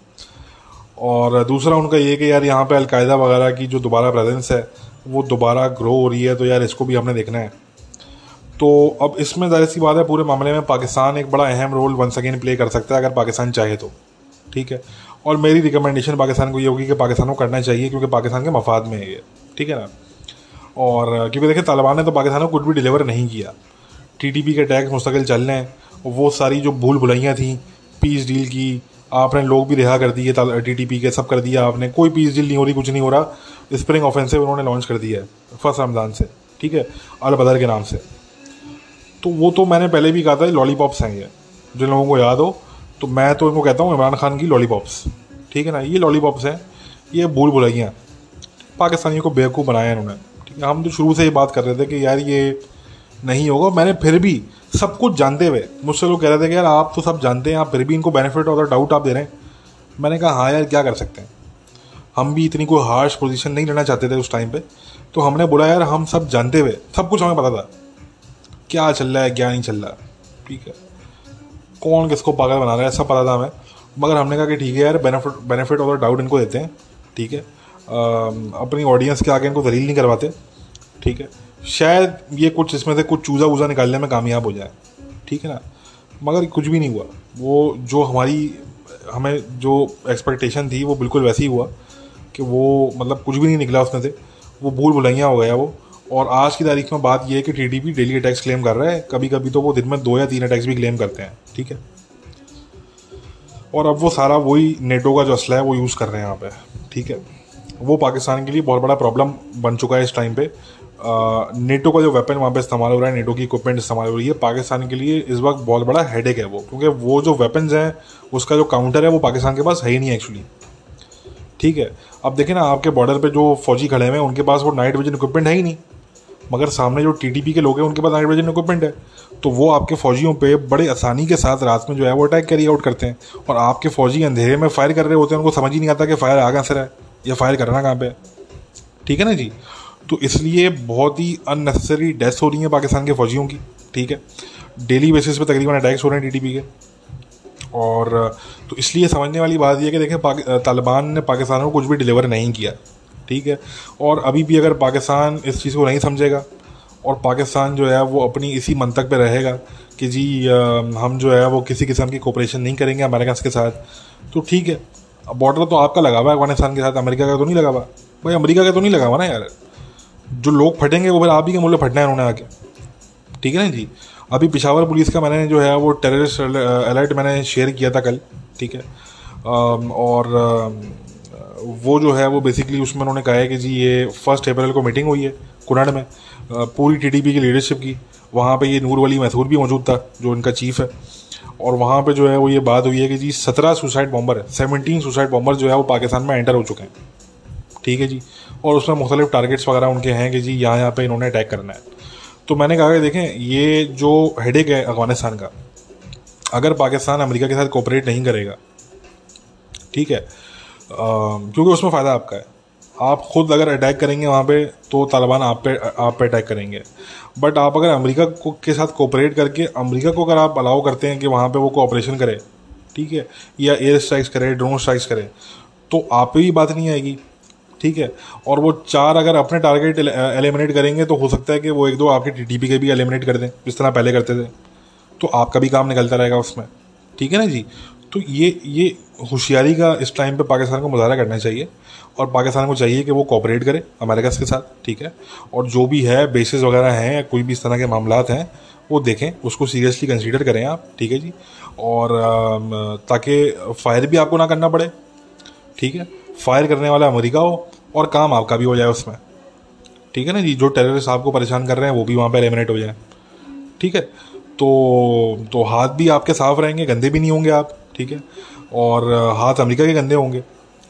और दूसरा उनका ये कि यार यहाँ पे अलकायदा वगैरह की जो दोबारा प्रेजेंस है, वो दोबारा ग्रो हो रही है तो यार इसको भी हमने देखना है। तो अब इसमें ज़ाहिर सी बात है, पूरे मामले में पाकिस्तान एक बड़ा अहम रोल वन सेकेंड प्ले कर सकता है, अगर पाकिस्तान चाहे तो। ठीक है? और मेरी रिकमेंडेशन पाकिस्तान को ये होगी कि पाकिस्तान को करना चाहिए, क्योंकि पाकिस्तान के मफाद में है ये, ठीक है ना? और क्योंकि देखिए, तालिबान ने तो पाकिस्तान को कुछ भी डिलीवर नहीं किया। टी टी पी के टैक्स मुस्तकिल चल रहे हैं, वो सारी जो भूल भुलाइयाँ थी पीस डील की, आपने लोग भी रिहा कर दिए टी टी पी के, सब कर दिया आपने, कोई पीस डील नहीं हो रही, कुछ नहीं हो रहा स्प्रिंग ऑफेंसिव उन्होंने लॉन्च कर दिया है फ़र्स्ट रमज़ान से, ठीक है अल बदर के नाम से। तो वो तो मैंने पहले भी कहा था लॉलीपॉप्स हैं ये, जिन लोगों को याद हो तो मैं तो इनको कहता हूँ, इमरान खान की लॉलीपॉप्स ठीक है ना? ये लॉलीपॉप्स हैं। ये भूल भुलाइयाँ पाकिस्तानियों को बेवकूफ़ बनाया इन्होंने। ठीक है? हम तो शुरू से ये बात कर रहे थे कि यार ये नहीं होगा। मैंने फिर भी सब कुछ जानते हुए, मुझसे लोग कह रहे थे कि यार आप तो सब जानते हैं, आप फिर भी इनको बेनिफिट और डाउट आप दे रहे हैं। मैंने कहा हाँ यार, क्या कर सकते हैं? हम भी इतनी कोई हार्श पोजीशन नहीं लेना चाहते थे उस टाइम पे। तो हमने बोला, यार, हम सब जानते हुए, सब कुछ हमें पता था। क्या चल रहा है, क्या नहीं चल रहा? ठीक है? कौन किसको पागल बना रहा है सब पता था हमें। मगर हमने कहा कि ठीक है यार बेनिफिट बेनिफिट और डाउट इनको देते हैं, ठीक है? अपनी ऑडियंस के आगे इनको दलील नहीं करवाते, ठीक है? शायद ये कुछ इसमें से कुछ चूज़ा वूज़ा निकालने में कामयाब हो जाए, ठीक है ना? मगर कुछ भी नहीं हुआ। वो जो हमारी, हमें जो एक्सपेक्टेशन थी, वो बिल्कुल वैसे ही हुआ कि वो मतलब कुछ भी नहीं निकला उसमें से। वो भूल भुलैया हो गया वो। और आज की तारीख में बात यह है कि टीडीपी डेली अटैक्स क्लेम कर रहा है। कभी कभी तो वो दिन में दो या तीन अटैक्स भी क्लेम करते हैं। ठीक है। और अब वो सारा वही नेटो का जो असला है, वो यूज़ कर रहे हैं यहाँ पे। ठीक है। वो पाकिस्तान के लिए बहुत बड़ा प्रॉब्लम बन चुका है इस टाइम पे। नेटो का जो वेपन वहाँ पे इस्तेमाल हो रहा है, नेटो की इक्विपमेंट इस्तेमाल हो रही है, पाकिस्तान के लिए इस वक्त बहुत बड़ा हेड है वो। क्योंकि वो जो वेपन्स हैं, उसका जो काउंटर है, वो पाकिस्तान के पास है ही नहीं एक्चुअली ठीक है। अब देखें ना, आपके बॉर्डर पे जो फौजी खड़े हुए हैं, उनके पास वो नाइट विजन इक्विपमेंट है ही नहीं। मगर सामने जो टी के लोग हैं, उनके पास नाइट विजन इक्विपमेंट है। तो वो आपके फौजियों पे बड़े आसानी के साथ रात में जो है, वो अटैक कैरी आउट करते हैं। और आपके फौजी अंधेरे में फायर कर रहे होते हैं, उनको समझ ही नहीं आता कि फायर आगा से है, या फायर करना कहाँ पे ठीक है ना जी? तो इसलिए बहुत ही अननेसेसरी डेथ्स हो रही हैं पाकिस्तान के फौजियों की। ठीक है? डेली बेसिस पे तकरीबन अटैक्स हो रहे हैं टीटीपी के। और तो इसलिए समझने वाली बात यह कि देखें तालिबान ने पाकिस्तान को कुछ भी डिलीवर नहीं किया। ठीक है? और अभी भी अगर पाकिस्तान इस चीज़ को नहीं समझेगा, और पाकिस्तान जो है वो अपनी इसी मंतक पे रहेगा कि जी हम जो है वो किसी किस्म की कोऑपरेशन नहीं करेंगे अमेरिका के साथ तो ठीक है। बॉर्डर तो आपका लगा हुआ है अफ़गानिस्तान के साथ अमेरिका का तो नहीं लगा हुआ। भाई अमेरिका का तो नहीं लगा हुआ ना यार। जो लोग फटेंगे वो फिर आप ही के मूल्य फटना है उन्होंने आके। ठीक है ना जी? अभी पिशावर पुलिस का मैंने जो है वो टेररिस्ट अलर्ट मैंने शेयर किया था कल, ठीक है? और वो जो है, वो बेसिकली उसमें उन्होंने कहा है कि जी, ये फ़र्स्ट अप्रैल को मीटिंग हुई है कुनाड में पूरी टीडीपी की लीडरशिप की। वहाँ पे ये नूर वली मैसूर भी मौजूद था, जो इनका चीफ है। और वहाँ पे जो है, वो ये बात हुई है कि जी, सत्रह सुसाइड बॉम्बर है सेवनटीन सुसाइड बॉम्बर जो है, वो पाकिस्तान में एंटर हो चुके हैं। ठीक है जी? और उसमें मुख्तलिफ़ टारगेट्स वगैरह उनके हैं कि जी, यहाँ यहाँ पे इन्होंने अटैक करना है। तो मैंने कहा कि देखें, ये जो हेडेक है अफ़गानिस्तान का, अगर पाकिस्तान अमेरिका के साथ कोऑपरेट नहीं करेगा, ठीक है क्योंकि उसमें फ़ायदा आपका है। आप खुद अगर अटैक करेंगे वहाँ पे तो तालिबान आप पे आप पे अटैक करेंगे। बट आप अगर अमेरिका को, के साथ कोऑपरेट करके, अमेरिका को अगर आप अलाउ करते हैं कि वहाँ पे वो कोऑपरेशन करे, ठीक है, या एयर स्ट्राइक्स करे ड्रोन स्ट्राइक्स करे तो आप पे भी बात नहीं आएगी, ठीक है। और वो चार अगर अपने टारगेट एलिमिनेट करेंगे तो हो सकता है कि वो एक दो आपके टी के भी एलिमिनेट कर दें, जिस तरह पहले करते थे। तो आपका भी काम निकलता रहेगा उसमें, ठीक है ना जी? तो ये ये होशियारी का इस टाइम पे पाकिस्तान को मुजाहरा करना चाहिए और पाकिस्तान को चाहिए कि वो कॉपरेट करे अमेरिका के साथ, ठीक है? और जो भी है बेसिस वगैरह हैं या कोई भी इस तरह के मामला हैं, वो देखें, उसको सीरियसली कंसीडर करें आप, ठीक है जी? और ताकि फायर भी आपको ना करना पड़े, ठीक है? फायर करने वाला अमेरिका हो और काम आपका भी हो जाए उसमें, ठीक है ना जी? जो टेररिस्ट आपको परेशान कर रहे हैं, वो भी वहाँ पर एलिमिनेट हो जाए, ठीक है? तो तो हाथ भी आपके साफ़ रहेंगे, गंदे भी नहीं होंगे आप, ठीक है? और हाथ अमेरिका के गंदे होंगे,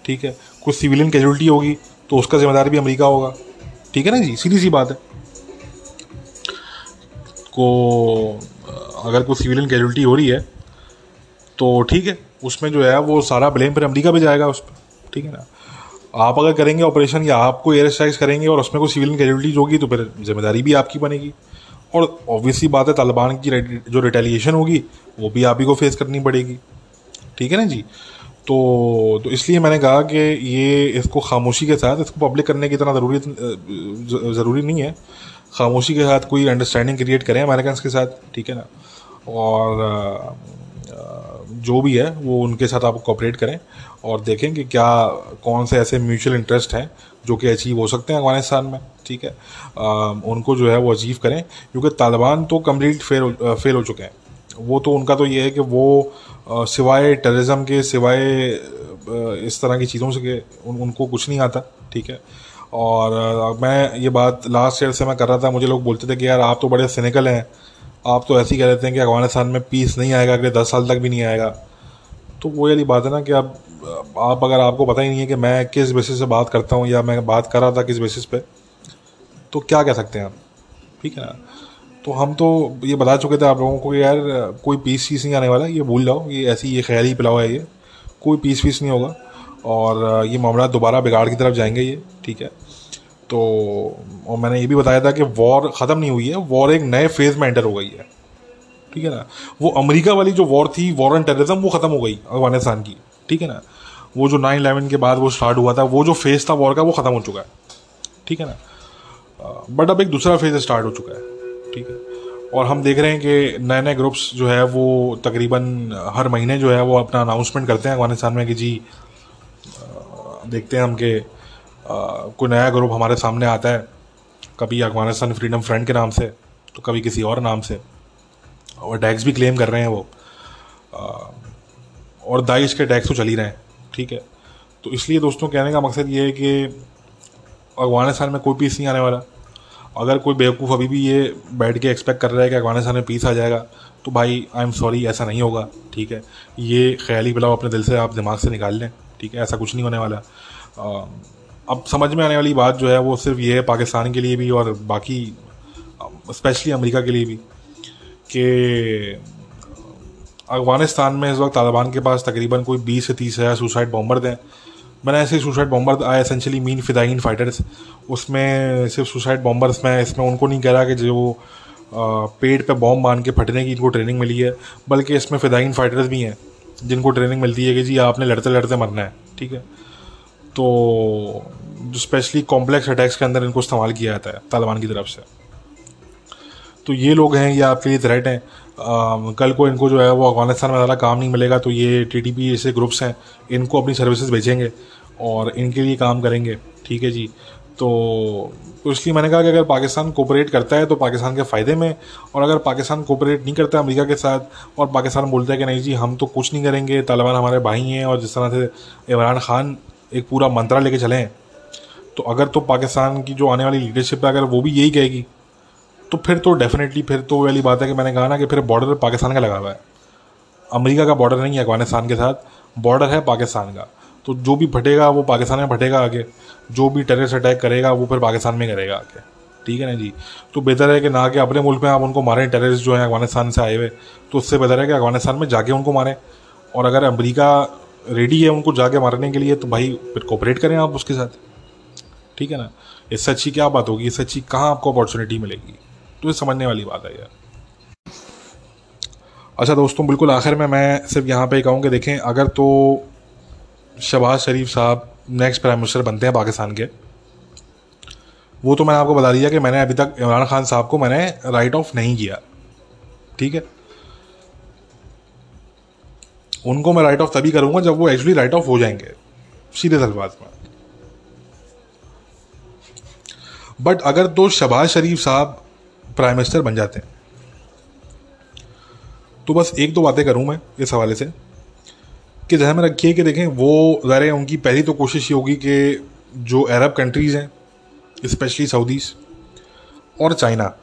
ठीक है? कुछ सिविलियन कैजुअलिटी होगी तो उसका जिम्मेदार भी अमेरिका होगा। ठीक है ना जी? सीधी सी बात है। को अगर कोई सिविलियन कैजुअलिटी हो रही है तो ठीक है, उसमें जो है वो सारा ब्लेम फिर अमेरिका पे जाएगा उस पर ठीक है ना? आप अगर करेंगे ऑपरेशन या आपको एयर स्ट्राइक्स करेंगे और उसमें कोई सिविलियन कैजुअलिटीज होगी तो फिर ज़िम्मेदारी भी आपकी बनेगी। और ऑब्वियसली बात है तालिबान की जो रिटेलिएशन होगी, वो भी आप ही को फेस करनी पड़ेगी। ठीक है ना जी? तो तो इसलिए मैंने कहा कि ये इसको खामोशी के साथ इसको पब्लिक करने की इतना ज़रूरी ज़रूरी नहीं है। खामोशी के साथ कोई अंडरस्टैंडिंग क्रिएट करें अमेरिकन के साथ ठीक है ना? और जो भी है वो उनके साथ आप कोऑपरेट करें और देखें कि क्या कौन से ऐसे म्यूचुअल इंटरेस्ट हैं जो कि अचीव हो सकते हैं अफ़गानिस्तान में ठीक है? आ, उनको जो है वो अचीव करें क्योंकि तालिबान तो कंप्लीट फेल फेल हो चुके हैं। वो तो उनका तो ये है कि वो सिवाय टेररिज्म के सिवाय इस तरह की चीज़ों से कि उन, उनको कुछ नहीं आता ठीक है? और मैं ये बात लास्ट ईयर से मैं कर रहा था मुझे लोग बोलते थे कि यार आप तो बड़े सिनिकल हैं। आप तो ऐसे ही कह देते हैं कि अफ़गानिस्तान में पीस नहीं आएगा अगले दस साल तक भी नहीं आएगा। तो वो यही बात है ना कि अब आप अगर आपको पता ही नहीं है कि मैं किस बेसिस से बात करता हूँ या मैं बात कर रहा था किस बेसिस पे तो क्या कह सकते हैं आप? ठीक है ना? तो हम तो ये बता चुके थे आप लोगों को यार, कोई पीस वीस नहीं आने वाला, ये भूल जाओ, ये ऐसी, ये ख्याली पिलाओ है ये। कोई पीस वीस नहीं होगा, और, ये मामला दोबारा बिगाड़ की तरफ़ जाएँगे ये, ठीक है? तो और मैंने ये भी बताया था कि वॉर ख़त्म नहीं हुई है वॉर एक नए फ़ेज़ में एंटर हो गई है, ठीक है ना? वो अमेरिका वाली जो वॉर थी वॉर एंड टेररिज्म वो ख़त्म हो गई अफ़गानिस्तान की, ठीक है ना? वो जो नाइन इलेवन के बाद वो स्टार्ट हुआ था, वो जो फ़ेज़ था वॉर का, वो ख़त्म हो चुका है, ठीक है ना? बट अब एक दूसरा फ़ेज़ स्टार्ट हो चुका है। ठीक है। और हम देख रहे हैं कि नए नए ग्रुप्स जो है वो तकरीबन हर महीने जो है वो अपना अनाउंसमेंट करते हैं। अफ़गानिस्तान में कि जी देखते हैं हम कि कोई नया ग्रुप हमारे सामने आता है, कभी अफ़गानिस्तान फ्रीडम फ्रंट के नाम से तो कभी किसी और नाम से। और टैक्स भी क्लेम कर रहे हैं वो। और दाइश के टैक्स तो चल ही रहे हैं, ठीक है। तो इसलिए दोस्तों कहने का मकसद ये है कि अफ़गानिस्तान में कोई पीस नहीं आने वाला। अगर कोई बेवकूफ़ अभी भी ये बैठ के एक्सपेक्ट कर रहा है कि अफ़गानिस्तान में पीस आ जाएगा तो भाई आई एम सॉरी ऐसा नहीं होगा, ठीक है? ये ख्याली बिलाव अपने दिल से आप दिमाग से निकाल लें, ठीक है? ऐसा कुछ नहीं होने वाला। अब समझ में आने वाली बात जो है, वो सिर्फ़ ये है पाकिस्तान के लिए भी और बाकी स्पेशली अमेरिका के लिए भी, कि अफ़गानिस्तान में इस वक्त तालिबान के पास तकरीबन कोई बीस से तीस हज़ार सुसाइड बॉम्बर हैं मैंने ऐसे suicide bomber I essentially mean fidayeen fighters उसमें सिर्फ़ सुसाइड बॉम्बर्स में, इसमें उनको नहीं कह रहा कि जो पेड़ पे बॉम्ब मान के फटने की इनको ट्रेनिंग मिली है, बल्कि इसमें फिदाइन फाइटर्स भी हैं, जिनको ट्रेनिंग मिलती है कि जी, आपने लड़ते लड़ते मरना है, ठीक है? तो स्पेशली कॉम्प्लेक्स अटैक्स के अंदर इनको इस्तेमाल किया जाता है, तालिबान की तरफ़ से। तो ये लोग हैं, ये आपके लिए थ्रेट हैं। कल को इनको जो है वो अफ़गानिस्तान में ज़्यादा काम नहीं मिलेगा तो ये टी टी पी जैसे ग्रुप्स हैं, इनको अपनी सर्विसेज़ भेजेंगे और इनके लिए काम करेंगे। ठीक है जी। तो इसलिए मैंने कहा कि अगर पाकिस्तान कोऑपरेट करता है तो पाकिस्तान के फ़ायदे में, और अगर पाकिस्तान कोऑपरेट नहीं करता अमेरिका के साथ, और पाकिस्तान बोलता है कि नहीं जी, हम तो कुछ नहीं करेंगे, तालिबान हमारे भाई हैं, और जिस तरह से इमरान खान एक पूरा मंत्रा लेके चले हैं तो अगर तो पाकिस्तान की जो आने वाली लीडरशिप है, अगर वो भी यही कहेगी तो फिर तो डेफिनेटली फिर तो वाली बात है कि मैंने कहा ना कि फिर बॉर्डर पाकिस्तान का लगा हुआ है। अमेरिका का बॉर्डर नहीं है अफ़गानिस्तान के साथ बॉर्डर है पाकिस्तान का। तो जो भी फटेगा, वो पाकिस्तान में फटेगा आगे। जो भी टेररिस्ट अटैक करेगा, वो फिर पाकिस्तान में करेगा आगे। ठीक है ना जी? तो बेहतर है कि ना कि अपने मुल्क में आप उनको मारें टेररिस्ट जो है अफ़गानिस्तान से आए हुए। तो उससे बेहतर है कि अफ़गानिस्तान में जाके उनको मारें। और अगर अमरीका रेडी है उनको जाके मारने के लिए तो भाई फिर कोऑपरेट करें आप उसके साथ। ठीक है ना? इससे अच्छी क्या बात होगी? इससे अच्छी कहाँ आपको अपॉर्चुनिटी मिलेगी? तो ये समझने वाली बात है यार। अच्छा दोस्तों, बिल्कुल आखिर में मैं सिर्फ़ यहाँ पे कहूँ कि देखें, अगर तो शहबाज शरीफ साहब नेक्स्ट प्राइम मिनिस्टर बनते हैं पाकिस्तान के, वो तो मैंने आपको बता दिया कि मैंने अभी तक इमरान खान साहब को मैंने राइट ऑफ़ नहीं किया। ठीक है? उनको मैं राइट ऑफ़ तभी करूँगा जब वो एक्चुअली राइट ऑफ़ हो जाएँगे, सीधे अल्फाज में बट अगर तो शहबाज शरीफ साहब प्राइम मिनिस्टर बन जाते हैं। तो बस एक दो बातें करूँ मैं इस हवाले से कि जहाँ में रखिए कि देखें, वो ज़ाहिर उनकी पहली तो कोशिश ये होगी कि जो अरब कंट्रीज़ हैं स्पेशली सऊदीज़ और चाइना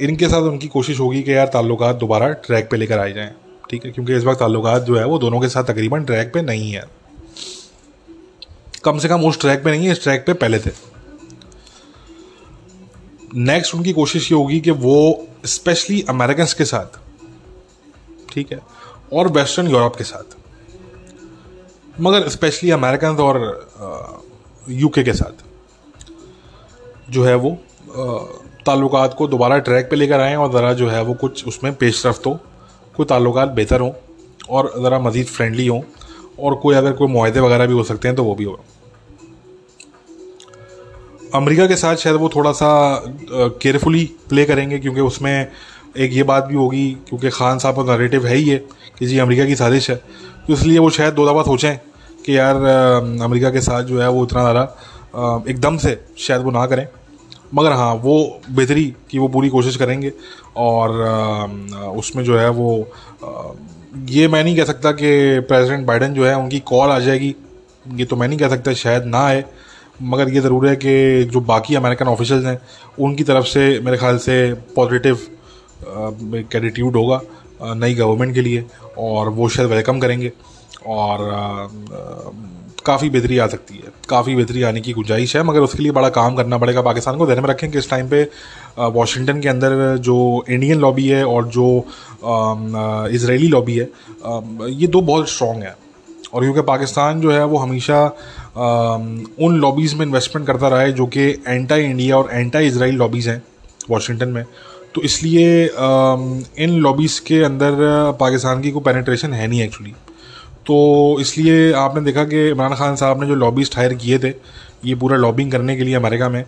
इनके साथ उनकी कोशिश होगी कि यार ताल्लुक दोबारा ट्रैक पे लेकर आए जाएँ, ठीक है? क्योंकि इस वक्त ताल्लुक जो है, वो दोनों के साथ तकरीबन ट्रैक पे नहीं है। कम से कम उस ट्रैक पे नहीं है, इस ट्रैक पे पहले थे। नेक्स्ट उनकी कोशिश ये होगी कि वो स्पेशली अमेरिकन के साथ, ठीक है, और वेस्टर्न यूरोप के साथ, मगर स्पेशली अमेरिकन और यूके के साथ, जो है वो ताल्लुक को दोबारा ट्रैक पे लेकर आएँ और ज़रा जो है वो कुछ उसमें पेश रफ्त हो कोई ताल्लुक बेहतर हों और ज़रा मज़ीद फ्रेंडली हों और कोई अगर कोई माहे वगैरह भी हो सकते हैं तो वो भी हो। अमेरिका के साथ शायद वो थोड़ा सा केयरफुली प्ले करेंगे, क्योंकि उसमें एक ये बात भी होगी, क्योंकि खान साहब का नरेटिव है ही है कि जी अमेरिका की साजिश है। तो इसलिए वो शायद दो दफ़ा सोचें कि यार अमेरिका के साथ जो है वो इतना ज़्यादा एकदम से शायद वो ना करें। मगर हाँ वो बेहतरी की वो पूरी कोशिश करेंगे, और उसमें जो है वो ये मैं नहीं कह सकता कि प्रेसिडेंट बाइडन जो है उनकी कॉल आ जाएगी, ये तो मैं नहीं कह सकता शायद ना आए। मगर ये ज़रूर है कि जो बाकी अमेरिकन ऑफिशल्स हैं, उनकी तरफ़ से मेरे ख्याल से पॉजिटिव एटीट्यूड होगा नई गवर्नमेंट के लिए, और वो शायद वेलकम करेंगे, और काफ़ी बेहतरी आ सकती है। काफ़ी बेहतरी आने की गुंजाइश है, मगर उसके लिए बड़ा काम करना पड़ेगा पाकिस्तान को। ध्यान में रखें कि इस टाइम पे वाशिंगटन के अंदर जो इंडियन लॉबी है और जो इसराइली लॉबी है ये दो बहुत स्ट्रॉन्ग है। और क्योंकि पाकिस्तान जो है वो हमेशा उन लॉबीज़ में इन्वेस्टमेंट करता रहा है जो कि एंटी इंडिया और एंटी इसराइल लॉबीज़ हैं वाशिंगटन में। तो इसलिए इन लॉबीज़ के अंदर पाकिस्तान की कोई पेनिट्रेशन है नहीं एक्चुअली तो इसलिए आपने देखा कि इमरान खान साहब ने जो लॉबीस्ट हायर किए थे, ये पूरा लॉबिंग करने के लिए अमेरिका में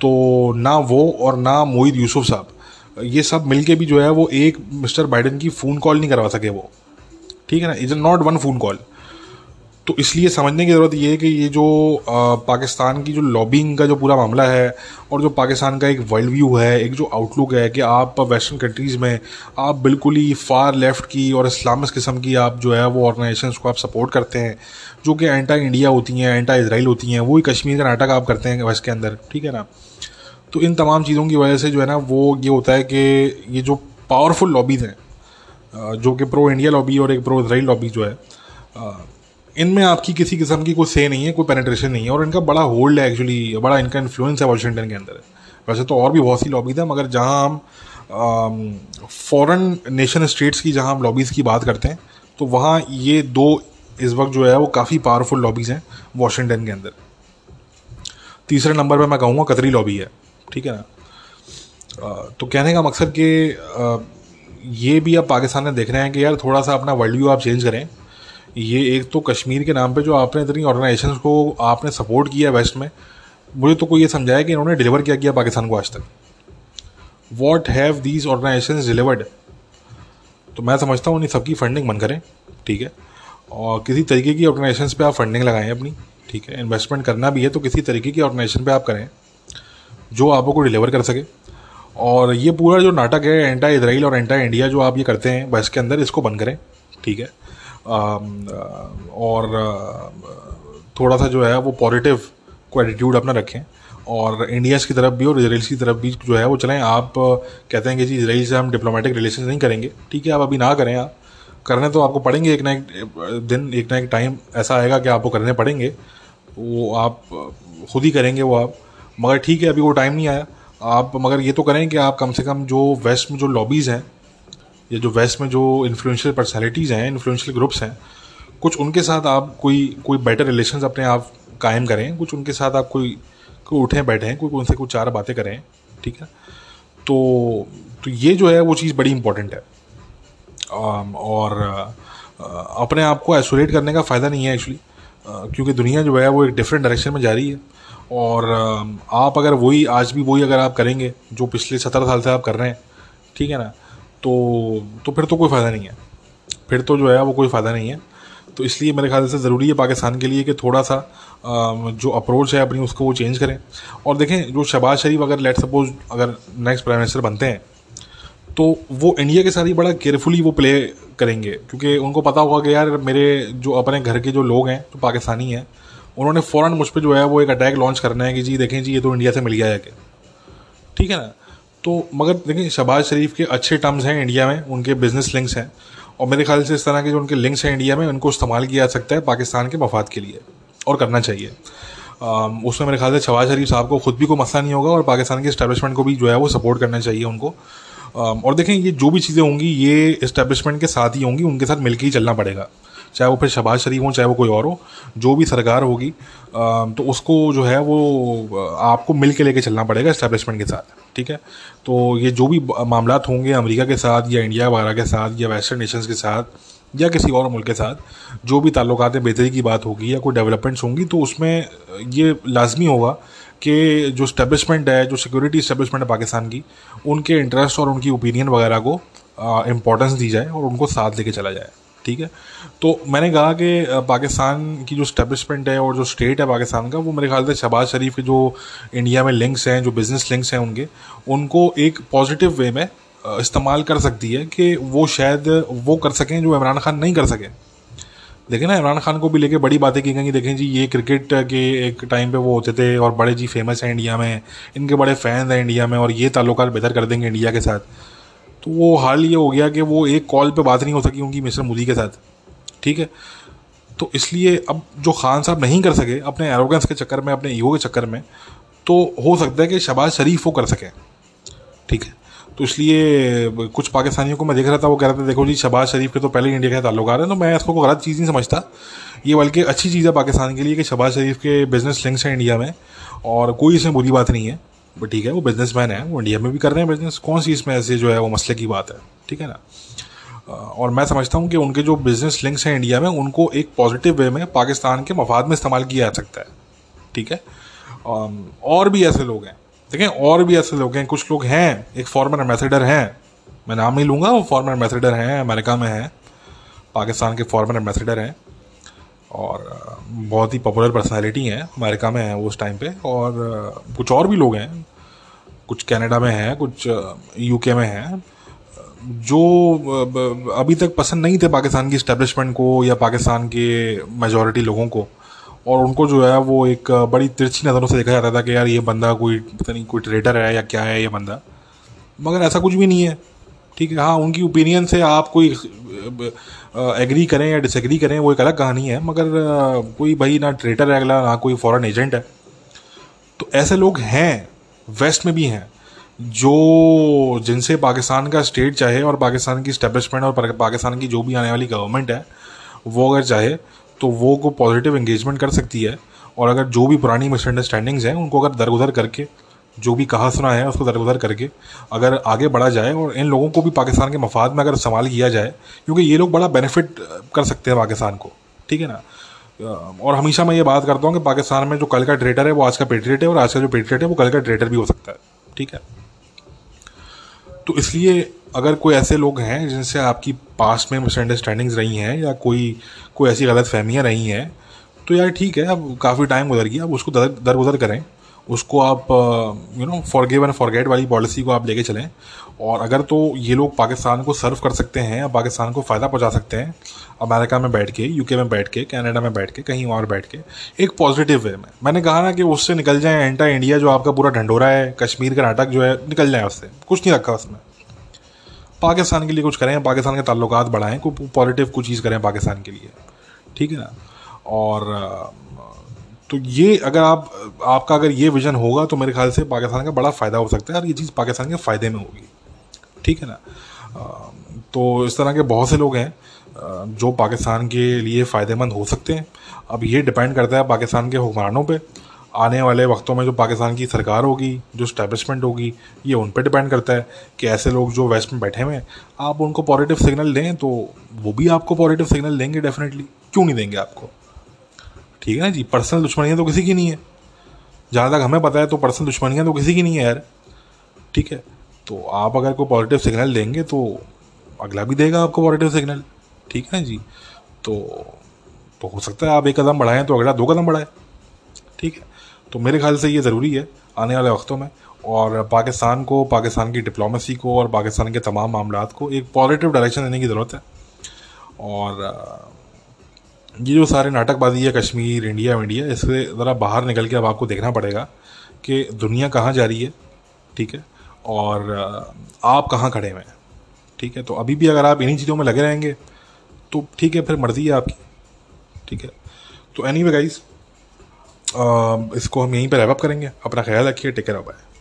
तो ना वो और ना मोहित यूसुफ साहब, ये सब मिलके भी जो है वो एक मिस्टर बाइडन की फ़ोन कॉल नहीं करवा सके वो। ठीक है ना? Is not one phone call तो इसलिए समझने की ज़रूरत ये है कि ये जो आ, पाकिस्तान की जो लॉबिंग का जो पूरा मामला है और जो पाकिस्तान का एक वर्ल्ड व्यू है एक जो आउटलुक है कि आप वेस्टर्न कंट्रीज़ में आप बिल्कुल ही फार लेफ़्ट की और इस्लामिक किस्म की आप जो है वो ऑर्गेनाइजेशन को आप सपोर्ट करते हैं जो कि एंटा इंडिया होती हैं एंटा इसराइल होती हैं वही कश्मीर का नाटक आप करते हैं वेस्ट के अंदर ठीक है ना? तो इन तमाम चीज़ों की वजह से जो है ना वो ये होता है कि ये जो पावरफुल लॉबीज़ हैं जो कि प्रो इंडिया लॉबी और एक प्रो इसराइल लॉबी जो है इनमें आपकी किसी किस्म की कोई से नहीं है, कोई पेनेट्रेशन नहीं है और इनका बड़ा होल्ड है एक्चुअली बड़ा इनका इन्फ्लुएंस है वाशिंगटन के अंदर। वैसे तो और भी बहुत सी लॉबीज हैं, मगर जहाँ हम फॉरेन नेशन स्टेट्स की जहाँ हम लॉबीज़ की बात करते हैं तो वहाँ ये दो इस वक्त जो है वो काफ़ी पावरफुल लॉबीज़ हैं वाशिंगटन के अंदर। तीसरे नंबर पर मैं कहूँगा कतरी लॉबी है, ठीक है ना? तो कहने का मकसद कि ये भी अब पाकिस्तान ने देख रहे हैं कि यार थोड़ा सा अपना वर्ल्ड व्यू आप चेंज करें। ये एक तो कश्मीर के नाम पे जो आपने इतनी ऑर्गेनाइजेशंस को आपने सपोर्ट किया है वेस्ट में, मुझे तो कोई ये समझाया कि इन्होंने डिलीवर क्या किया पाकिस्तान को आज तक? What have these organisation delivered तो मैं समझता हूँ इन सबकी फंडिंग बंद करें, ठीक है? और किसी तरीके की ऑर्गेनाइजेशन पे आप फंडिंग लगाएँ अपनी, ठीक है? इन्वेस्टमेंट करना भी है तो किसी तरीके की ऑर्गेनाइजेशन पे आप करें, जो आपको डिलीवर कर सके। और ये पूरा जो नाटक है एंटा इसराइल और एंटा इंडिया जो आप ये करते हैं वेस्ट के अंदर, इसको बंद करें, ठीक है? और थोड़ा सा जो है वो पॉजिटिव को एटीट्यूड अपना रखें। और इंडियाज़ की तरफ़ भी और इसराइल की तरफ़ भी जो है वो चलें। आप कहते हैं कि जी इसराइल से हम डिप्लोमेटिक रिलेशन नहीं करेंगे। ठीक है, आप अभी ना करें आप। करने तो आपको पड़ेंगे एक ना एक दिन, एक ना एक टाइम ऐसा आएगा कि आपको करने पड़ेंगे। वो आप खुद ही करेंगे वो आप। मगर ठीक है, अभी वो टाइम नहीं आया। आप, मगर ये तो करें कि आप कम से कम जो वेस्ट में जो लॉबीज़ हैं या जो वेस्ट में जो इन्फ्लुएंशियल पर्सनैलिटीज़ हैं इन्फ्लुएंशियल ग्रुप्स हैं, कुछ उनके साथ आप कोई कोई बेटर रिलेशन अपने आप कायम करें, कुछ उनके साथ आप कोई कोई उठें, बैठें, कोई, उनसे कुछ चार बातें करें, ठीक है? तो तो ये जो है वो चीज़ बड़ी इंपॉर्टेंट है। और अपने आप को आइसोलेट करने का फ़ायदा नहीं है एक्चुअली क्योंकि दुनिया जो है वो एक डिफरेंट डायरेक्शन में जा रही है। और आप अगर वही, आज भी वही अगर आप करेंगे, जो पिछले सत्रह साल से आप कर रहे हैं, ठीक है ना? तो तो फिर तो कोई फ़ायदा नहीं है। फिर तो जो है, वो कोई फ़ायदा नहीं है। तो इसलिए मेरे ख्याल से ज़रूरी है पाकिस्तान के लिए कि थोड़ा सा जो अप्रोच है अपनी, उसको वो चेंज करें। और देखें, जो शहबाज शरीफ अगर लेट सपोज़ अगर नेक्स्ट प्राइम मिनिस्टर बनते हैं तो वो इंडिया के साथ ही बड़ा केयरफुली वो प्ले करेंगे। क्योंकि उनको पता होगा कि यार, मेरे जो अपने घर के जो लोग हैं, जो पाकिस्तानी हैं, उन्होंने फ़ौरन मुझ पर जो है, वो एक अटैक लॉन्च करना है कि जी, देखें जी, ये तो इंडिया से मिल गया है कि ठीक है ना? तो मगर देखिए शहबाज शरीफ के अच्छे टर्म्स हैं इंडिया में, उनके बिज़नेस लिंक्स हैं। और मेरे ख्याल से इस तरह के जो उनके लिंक्स हैं इंडिया में, उनको इस्तेमाल किया जा सकता है पाकिस्तान के मफाद के लिए और करना चाहिए। उसमें मेरे ख्याल से शहबाज शरीफ साहब को खुद भी कोई मसला नहीं होगा और पाकिस्तान के इस्टेब्लिशमेंट को भी जो है वो सपोर्ट करना चाहिए उनको। और देखें, ये जो भी चीज़ें होंगी, ये इस्टेब्लिशमेंट के साथ ही होंगी, उनके साथ मिलकर ही चलना पड़ेगा। चाहे वो फिर शहबाज शरीफ हो, चाहे वो कोई और हो, जो भी सरकार होगी तो उसको जो है वो आपको मिल के लेके चलना पड़ेगा इस्टेब्लिशमेंट के साथ, ठीक है? तो ये जो भी मामला होंगे अमेरिका के साथ या इंडिया वगैरह के साथ या वेस्टर्न नेशंस के साथ या किसी और मुल्क के साथ, जो भी ताल्लुकात बेहतरी की बात होगी या कोई डेवलपमेंट्स होंगी तो उसमें ये लाजमी होगा कि जो स्टैब्लिशमेंट है, जो सिक्योरिटी इस्टेब्लिशमेंट है पाकिस्तान की, उनके इंटरेस्ट और उनकी ओपिनियन वगैरह को इम्पोर्टेंस दी जाए और उनको साथ लेके चला जाए। ठीक है? तो मैंने कहा कि पाकिस्तान की जो स्टैब्लिशमेंट है और जो स्टेट है पाकिस्तान का, वो मेरे ख्याल से शहबाज शरीफ के जो इंडिया में लिंक्स हैं, जो बिज़नेस लिंक्स हैं उनके, उनको एक पॉजिटिव वे में इस्तेमाल कर सकती है कि वो शायद वो कर सकें जो इमरान खान नहीं कर सके। देखें ना, इमरान खान को भी लेके बड़ी बातें की गई देखें जी, ये क्रिकेट के एक टाइम पे वो होते थे और बड़े जी फ़ेमस हैं इंडिया में, इनके बड़े फैंस हैं इंडिया में और ये ताल्लुक बेहतर कर देंगे इंडिया के साथ। तो वो हाल ये हो गया कि वो एक कॉल पे बात नहीं हो सकी उनकी मिस्टर मोदी के साथ। ठीक है? तो इसलिए अब जो खान साहब नहीं कर सके, अपने एरोगेंस के चक्कर में, अपने ईगो के चक्कर में तो हो सकता है कि शबाज शरीफ वो कर सके। ठीक है? तो इसलिए कुछ पाकिस्तानियों को मैं देख रहा था, वो कह रहे थे, देखो जी, शबाज शरीफ के तो पहले इंडिया के ताल्लुक आ रहे हैं तो मैं इसको गलत चीज़ नहीं समझता। ये बल्कि अच्छी चीज़ है पाकिस्तान के लिए कि शबाज शरीफ के बिज़नेस लिंक्स हैं इंडिया में, और कोई इसमें बुरी बात नहीं है। बट ठीक है, वो बिज़नेस मैन है, वो इंडिया में भी कर रहे हैं बिज़नेस कौन सी इसमें ऐसे जो है वो मसले की बात है? ठीक है ना? और मैं समझता हूँ कि उनके जो बिज़नेस लिंक्स हैं इंडिया में, उनको एक पॉजिटिव वे में पाकिस्तान के मफाद में इस्तेमाल किया जा सकता है। ठीक है? और भी ऐसे लोग हैं। देखें, और भी ऐसे लोग हैं। कुछ लोग हैं, एक फॉर्मर एम्बेसडर हैं। मैं नाम नहीं लूँगा, वो फॉर्मर एम्बेसडर हैं, अमेरिका में हैं। पाकिस्तान के फॉर्मर एम्बेसडर हैं। और बहुत ही पॉपुलर पर्सनालिटी हैं अमेरिका में हैं वो उस टाइम पे और कुछ और भी लोग हैं, कुछ कनाडा में हैं, कुछ यूके में हैं, जो अभी तक पसंद नहीं थे पाकिस्तान की इस्टेब्लिशमेंट को या पाकिस्तान के मेजॉरिटी लोगों को। और उनको जो है वो एक बड़ी तिरछी नज़रों से देखा जाता था कि यार ये बंदा कोई, पता नहीं कोई ट्रेडर है या क्या है ये बंदा। मगर ऐसा कुछ भी नहीं है। ठीक है हाँ उनकी ओपिनियन से आप कोई एग्री करें या डिसएग्री करें, वो एक अलग कहानी है, मगर कोई भाई ना ट्रेडर है अगला, ना कोई फॉरेन एजेंट है। तो ऐसे लोग हैं वेस्ट में भी हैं, जो, जिनसे पाकिस्तान का स्टेट चाहे और पाकिस्तान की स्टेब्लिशमेंट और पाकिस्तान की जो भी आने वाली गवर्नमेंट है, वो अगर चाहे तो वो को पॉजिटिव इंगेजमेंट कर सकती है, और अगर जो भी पुरानी मिसअंडरस्टैंडिंग्स हैं, उनको अगर दरगुदर करके जो भी कहा सुना है, उसको दरगुदर करके अगर आगे बढ़ा जाए और इन लोगों को भी पाकिस्तान के मफाद में अगर इस्तेमाल किया जाए, क्योंकि ये लोग बड़ा बेनिफिट कर सकते हैं पाकिस्तान को। ठीक है ना? और हमेशा मैं ये बात करता हूँ कि पाकिस्तान में जो कल का ट्रेडर है, वो आज का पेट्रियट है और आज का जो पेट्रियट है, वो कल का ट्रेडर भी हो सकता है। ठीक है? तो इसलिए अगर कोई ऐसे लोग हैं, जिनसे आपकी पास में मिसअंडरस्टैंडिंग्स रही हैं या कोई कोई ऐसी गलत फहमियाँ रही हैं तो यार ठीक है, अब काफ़ी टाइम गुजर गया, अब उसको दर दर गुजर करें। उसको आप you know forgive and forget वाली पॉलिसी को आप लेके चलें। और अगर तो ये लोग पाकिस्तान को सर्व कर सकते हैं या पाकिस्तान को फ़ायदा पहुँचा सकते हैं, अमेरिका में बैठ के यूके में बैठ के कनाडा में बैठ के, कहीं और बैठ के, एक पॉजिटिव वे में। मैंने कहा ना कि उससे निकल जाए एंटा इंडिया जो आपका पूरा ढंडोरा है, कश्मीर का नाटक जो है, निकल जाए उससे। कुछ नहीं रखा उसमें पाकिस्तान के लिए कुछ करें, पाकिस्तान के ताल्लुक बढ़ाएँ कोई पॉजिटिव कुछ चीज़ करें पाकिस्तान के लिए। ठीक है ना? और तो ये अगर आप, आपका अगर ये विजन होगा तो मेरे ख्याल से पाकिस्तान का बड़ा फ़ायदा हो सकता है और ये चीज़ पाकिस्तान के फ़ायदे में होगी। ठीक है ना? तो इस तरह के बहुत से लोग हैं जो पाकिस्तान के लिए फ़ायदेमंद हो सकते हैं। अब ये डिपेंड करता है पाकिस्तान के हुक्मरानों पर आने वाले वक्तों में जो पाकिस्तान की सरकार होगी, जो स्टैब्लिशमेंट होगी, ये उन पर डिपेंड करता है कि ऐसे लोग जो वेस्ट में बैठे हुए हैं, आप उनको पॉजिटिव सिग्नल दें तो वो भी आपको पॉजिटिव सिग्नल देंगे डेफिनेटली क्यों नहीं देंगे आपको? ठीक है ना जी? पर्सनल दुश्मनियाँ तो किसी की नहीं है। जहाँ तक हमें पता है तो पर्सनल दुश्मनियाँ तो किसी की नहीं है यार। ठीक है? तो आप अगर कोई पॉजिटिव सिग्नल देंगे तो अगला भी देगा आपको पॉजिटिव सिग्नल ठीक है ना जी? तो तो हो सकता है आप एक कदम बढ़ाएँ तो अगला दो कदम बढ़ाए। ठीक है? तो मेरे ख्याल से ये ज़रूरी है आने वाले वक्तों में। और पाकिस्तान को, पाकिस्तान की डिप्लोमेसी को और पाकिस्तान के तमाम मामला को एक पॉजिटिव डायरेक्शन देने की ज़रूरत है। और ये जो सारे नाटकबाजी है, कश्मीर, इंडिया इंडिया इससे ज़रा बाहर निकल के अब आपको देखना पड़ेगा कि दुनिया कहाँ जा रही है, ठीक है? और आप कहाँ खड़े हुए हैं, ठीक है? तो अभी भी अगर आप इन्हीं चीज़ों में लगे रहेंगे तो ठीक है, फिर मर्ज़ी है आपकी, ठीक है? तो एनी वे गाइज़ इसको हम यहीं पर रैप करेंगे। अपना ख्याल रखिए टेक केयर बाय